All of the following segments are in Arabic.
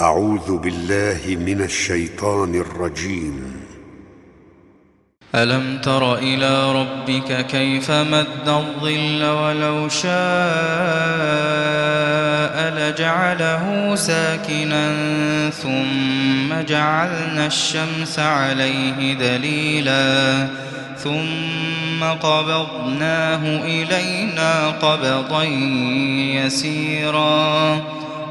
أعوذ بالله من الشيطان الرجيم. ألم تر إلى ربك كيف مد الظل ولو شاء لجعله ساكنا ثم جعلنا الشمس عليه دليلا ثم قبضناه إلينا قبضا يسيرا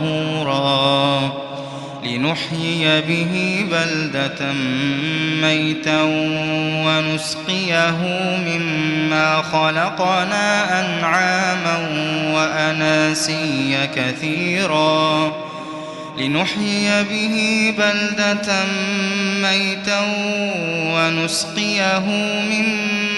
طهورا لنحيي به بلدة ميتا ونسقيه مما خلقنا أنعاما وأناسيا كثيراً لنحيي به بلدة ميتا ونسقيه مما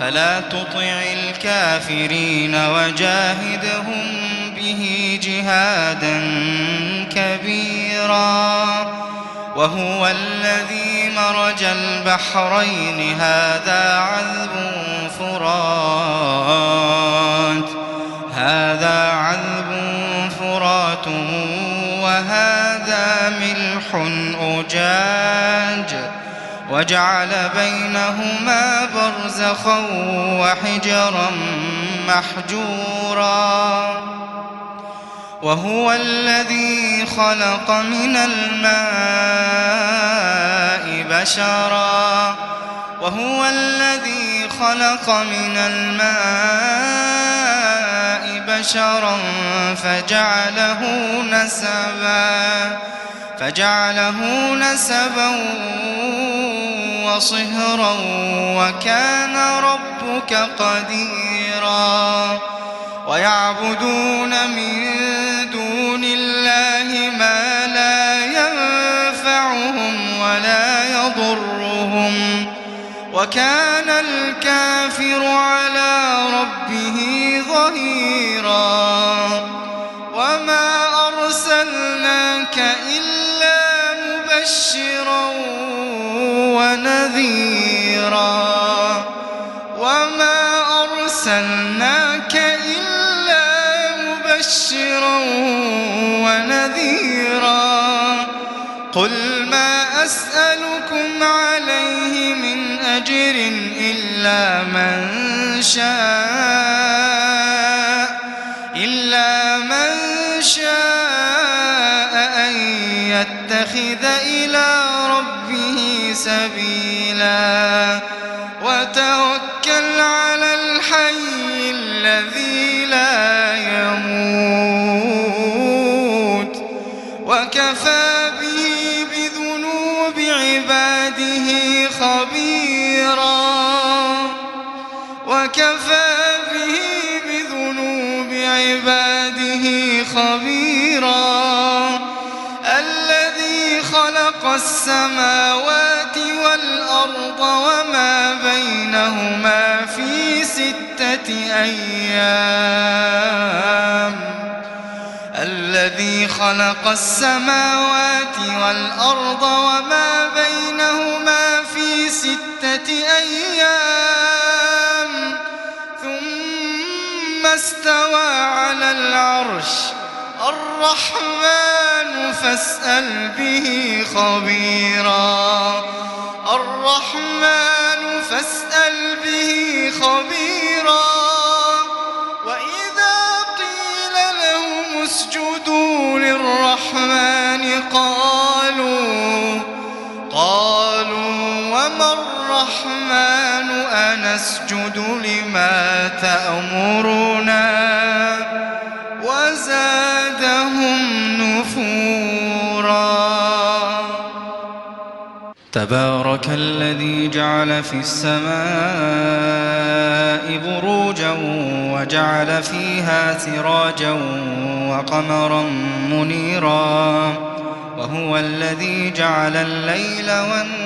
فلا تطع الكافرين وجاهدهم به جهادا كبيرا. وهو الذي مرج البحرين. هذا عذب فرات. هذا عذب فرات. وهذا ملح أجاج. وجعل بينهما برزخا وحجرا محجورا. وهو الذي خلق من الماء بشرا. وهو الذي خلق من الماء بشرا فجعله نسبا. فجعله نسبا وصهرا وكان ربك قديرا. ويعبدون من دون الله ما لا ينفعهم ولا يضرهم. وكان الكافر على ربه ظهيرا. وما أرسلناك إلا مبشرا ونذيرا وما أرسلناك إلا مبشرا ونذيرا قل ما أسألكم عليه من أجر إلا من شاء إلا من شاء يتخذ إلى ربه سبيلا وتوكل على الحي الذي لا يموت وكفى به بذنوب عباده خبيرا وكفى به بذنوب عباده خبيرا بينهما في ستة أيام. الذي خلق السماوات والأرض وما بينهما في ستة أيام. ثم استوى على العرش. الرحمن فاسأل به خبيرا. الرحمن فاسأل به خبيرا. وإذا قيل لهم اسجدوا للرحمن قالوا قالوا وما الرحمن أنسجد لما تأمرنا تبارك الذي جعل في السماء بروجا وجعل فيها سراجا وقمرا منيرا وهو الذي جعل الليل والنهار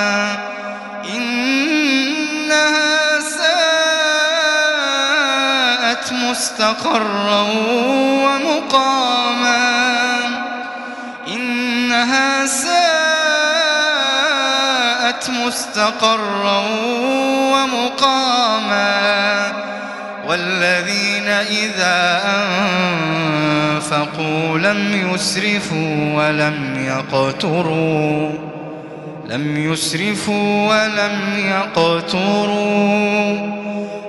مستقرا ومقاما. إنها ساءت مستقرا ومقاما. والذين إذا أنفقوا لم يسرفوا ولم يقتروا. لم يسرفوا ولم يقتروا.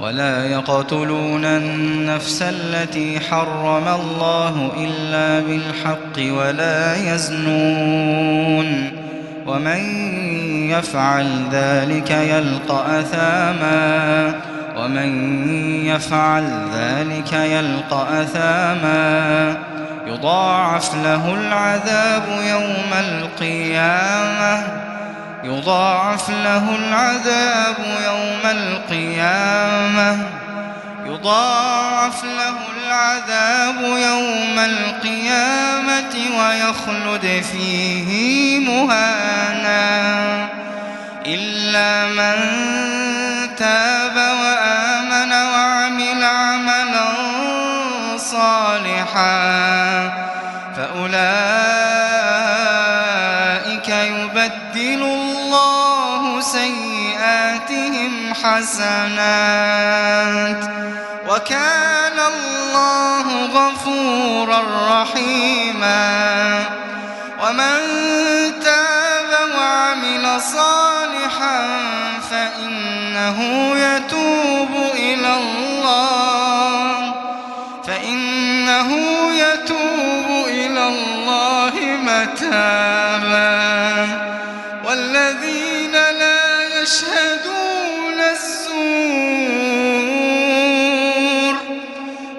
ولا يقتلون النفس التي حرم الله إلا بالحق ولا يزنون ومن يفعل ذلك يلقى أثاما ومن يفعل ذلك يلقى أثاما يضاعف له العذاب يوم القيامة يضاعف له العذاب يوم القيامة. يضاعف له العذاب يوم القيامة ويخلد فيه مهانا. إلا من سيئاتهم حسنات وكان الله غفورا رحيما. ومن تاب وعمل صالحا فإنه يتوب إلى الله. فإنه يتوب إلى الله متابا. والذين لا يشهدون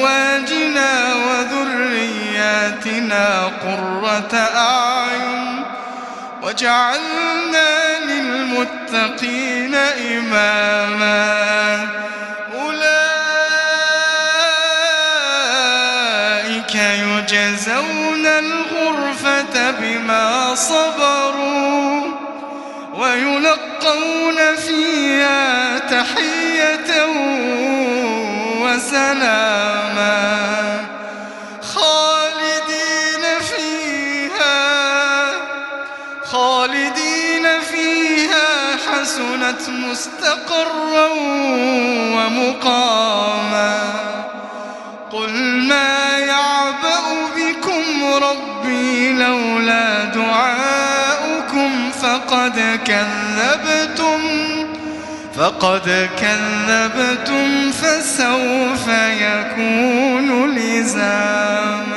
أزواجنا وذرياتنا قرة أعين وجعلنا للمتقين إماما أولئك يجزون الغرفة بما صبروا ويلقون فيها تحية وسلاما حسنت مستقرا ومقاما. قل ما يعبأ بكم ربي لولا دعاؤكم فقد كذبتم فقد كذبتم فسوف يكون لزاما